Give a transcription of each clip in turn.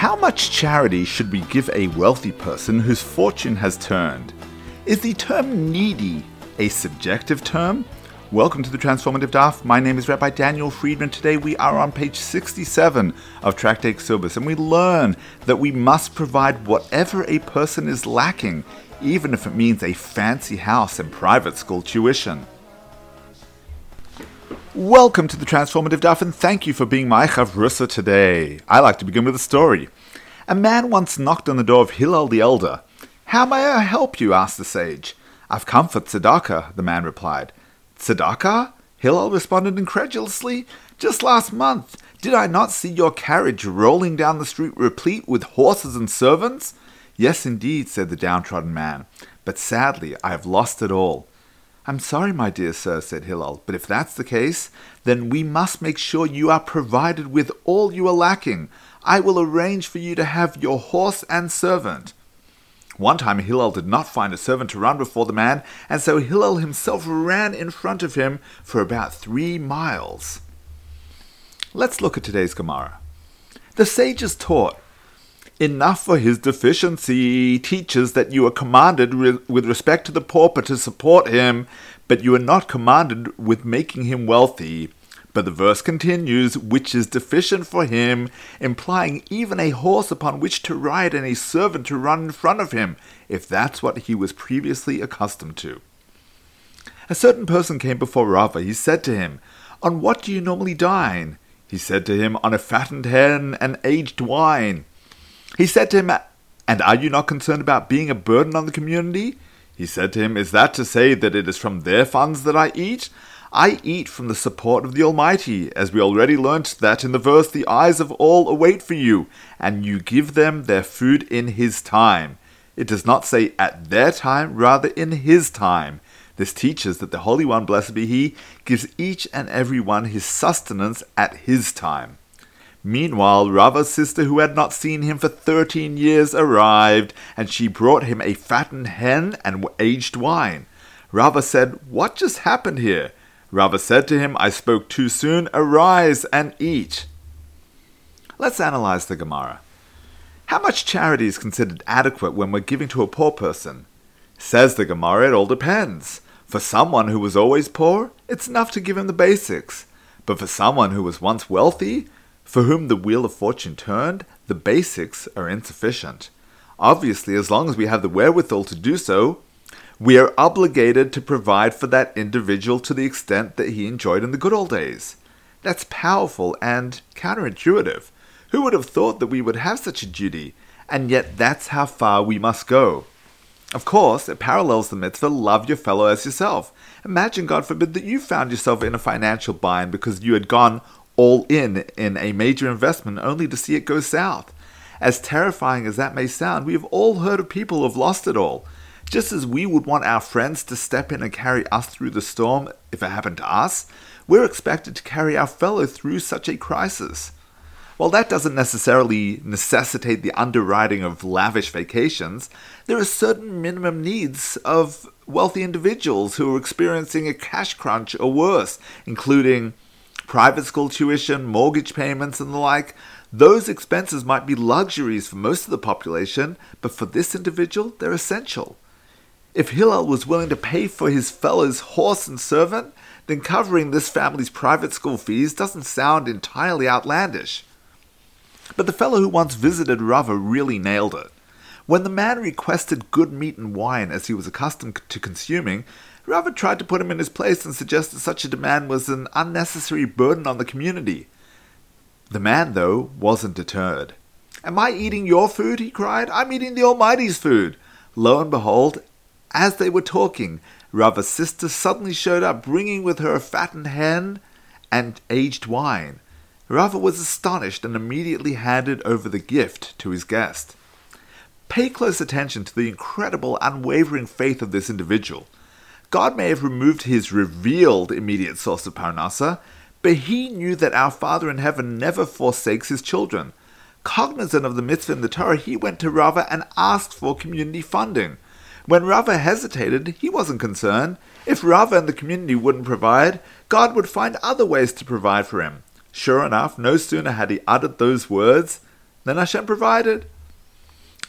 How much charity should we give a wealthy person whose fortune has turned? Is the term needy a subjective term? Welcome to the Transformative Daf. My name is Rabbi Daniel Friedman. Today we are on page 67 of Tractate Kesubos, and we learn that we must provide whatever a person is lacking, even if it means a fancy house and private school tuition. Welcome to the Transformative Daf, and thank you for being my chavrusa today. I like to begin with a story. A man once knocked on the door of Hillel the elder. How may I help you? asked the sage. I've come for tzedakah, the man replied. Tzedakah? Hillel responded incredulously. Just last month, did I not see your carriage rolling down the street replete with horses and servants? Yes, indeed, said the downtrodden man, but sadly I have lost it all. I'm sorry, my dear sir, said Hillel, but if that's the case, then we must make sure you are provided with all you are lacking. I will arrange for you to have your horse and servant. One time Hillel did not find a servant to run before the man, and so Hillel himself ran in front of him for about three miles. Let's look at today's Gemara. The sages taught enough for his deficiency teaches that you are commanded re- with respect to the pauper to support him, but you are not commanded with making him wealthy. But the verse continues, which is deficient for him, implying even a horse upon which to ride and a servant to run in front of him, if that's what he was previously accustomed to. A certain person came before Rava. He said to him, On what do you normally dine? He said to him, On a fattened hen and aged wine. He said to him, And are you not concerned about being a burden on the community? He said to him, Is that to say that it is from their funds that I eat? I eat from the support of the Almighty, as we already learnt that in the verse, The eyes of all await for you, and you give them their food in His time. It does not say at their time, rather in His time. This teaches that the Holy One, blessed be He, gives each and every one his sustenance at His time. Meanwhile, Rava's sister, who had not seen him for thirteen years, arrived, and she brought him a fattened hen and aged wine. Rava said, What just happened here? Rava said to him, I spoke too soon, arise and eat. Let's analyze the Gemara. How much charity is considered adequate when we're giving to a poor person? Says the Gemara, it all depends. For someone who was always poor, it's enough to give him the basics. But for someone who was once wealthy, for whom the wheel of fortune turned, the basics are insufficient. Obviously, as long as we have the wherewithal to do so, we are obligated to provide for that individual to the extent that he enjoyed in the good old days. That's powerful and counterintuitive. Who would have thought that we would have such a duty? And yet that's how far we must go. Of course, it parallels the mitzvah love your fellow as yourself. Imagine, God forbid, that you found yourself in a financial bind because you had gone all in in a major investment only to see it go south. As terrifying as that may sound, we have all heard of people who have lost it all. Just as we would want our friends to step in and carry us through the storm if it happened to us, we're expected to carry our fellow through such a crisis. While that doesn't necessarily necessitate the underwriting of lavish vacations, there are certain minimum needs of wealthy individuals who are experiencing a cash crunch or worse, including private school tuition, mortgage payments, and the like, those expenses might be luxuries for most of the population, but for this individual, they're essential. If Hillel was willing to pay for his fellow's horse and servant, then covering this family's private school fees doesn't sound entirely outlandish. But the fellow who once visited Rava really nailed it. When the man requested good meat and wine as he was accustomed to consuming, Rava tried to put him in his place and suggested such a demand was an unnecessary burden on the community. The man, though, wasn't deterred. Am I eating your food? he cried. I'm eating the Almighty's food. Lo and behold, as they were talking, Rava's sister suddenly showed up, bringing with her a fattened hen and aged wine. Rava was astonished and immediately handed over the gift to his guest. Pay close attention to the incredible, unwavering faith of this individual. God may have removed his revealed immediate source of Parnassa, but he knew that our Father in heaven never forsakes his children. Cognizant of the mitzvah in the Torah, he went to Rava and asked for community funding. When Rava hesitated, he wasn't concerned. If Rava and the community wouldn't provide, God would find other ways to provide for him. Sure enough, no sooner had he uttered those words Then Hashem provided.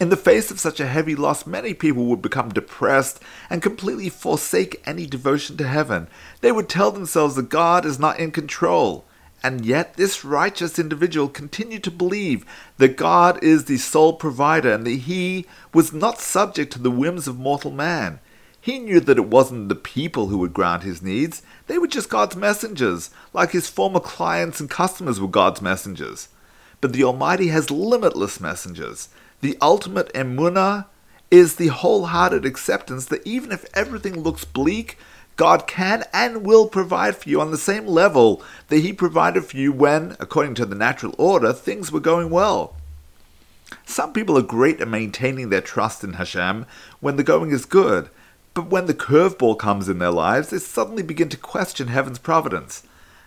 In the face of such a heavy loss, many people would become depressed and completely forsake any devotion to heaven. They would tell themselves that God is not in control. And yet, this righteous individual continued to believe that God is the sole provider and that he was not subject to the whims of mortal man. He knew that it wasn't the people who would grant his needs, they were just God's messengers, like his former clients and customers were God's messengers. But the Almighty has limitless messengers. The ultimate emunah is the wholehearted acceptance that even if everything looks bleak, God can and will provide for you on the same level that He provided for you when, according to the natural order, things were going well. Some people are great at maintaining their trust in Hashem when the going is good, but when the curveball comes in their lives, they suddenly begin to question heaven's providence.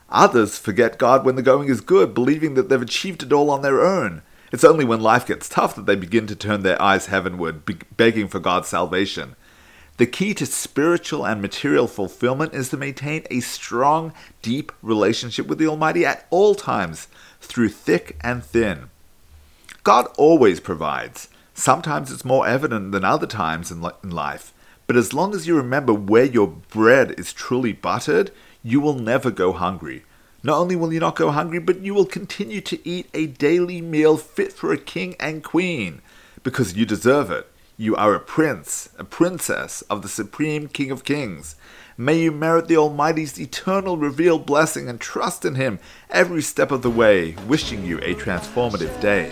Others forget God when the going is good, believing that they've achieved it all on their own. It's only when life gets tough that they begin to turn their eyes heavenward, begging for God's salvation. The key to spiritual and material fulfillment is to maintain a strong, deep relationship with the Almighty at all times, through thick and thin. God always provides. Sometimes it's more evident than other times in, life. But as long as you remember where your bread is truly buttered, you will never go hungry. Not only will you not go hungry, but you will continue to eat a daily meal fit for a king and queen, because you deserve it. You are a prince, a princess of the supreme King of Kings. May you merit the Almighty's eternal revealed blessing and trust in Him every step of the way, wishing you a transformative day.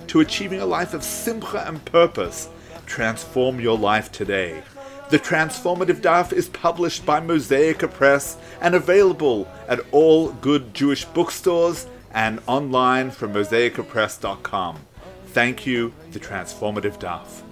to achieving a life of simcha and purpose. Transform your life today. The Transformative Daf is published by Mosaica Press and available at all good Jewish bookstores and online from mosaicapress.com. Thank you, The Transformative Daf.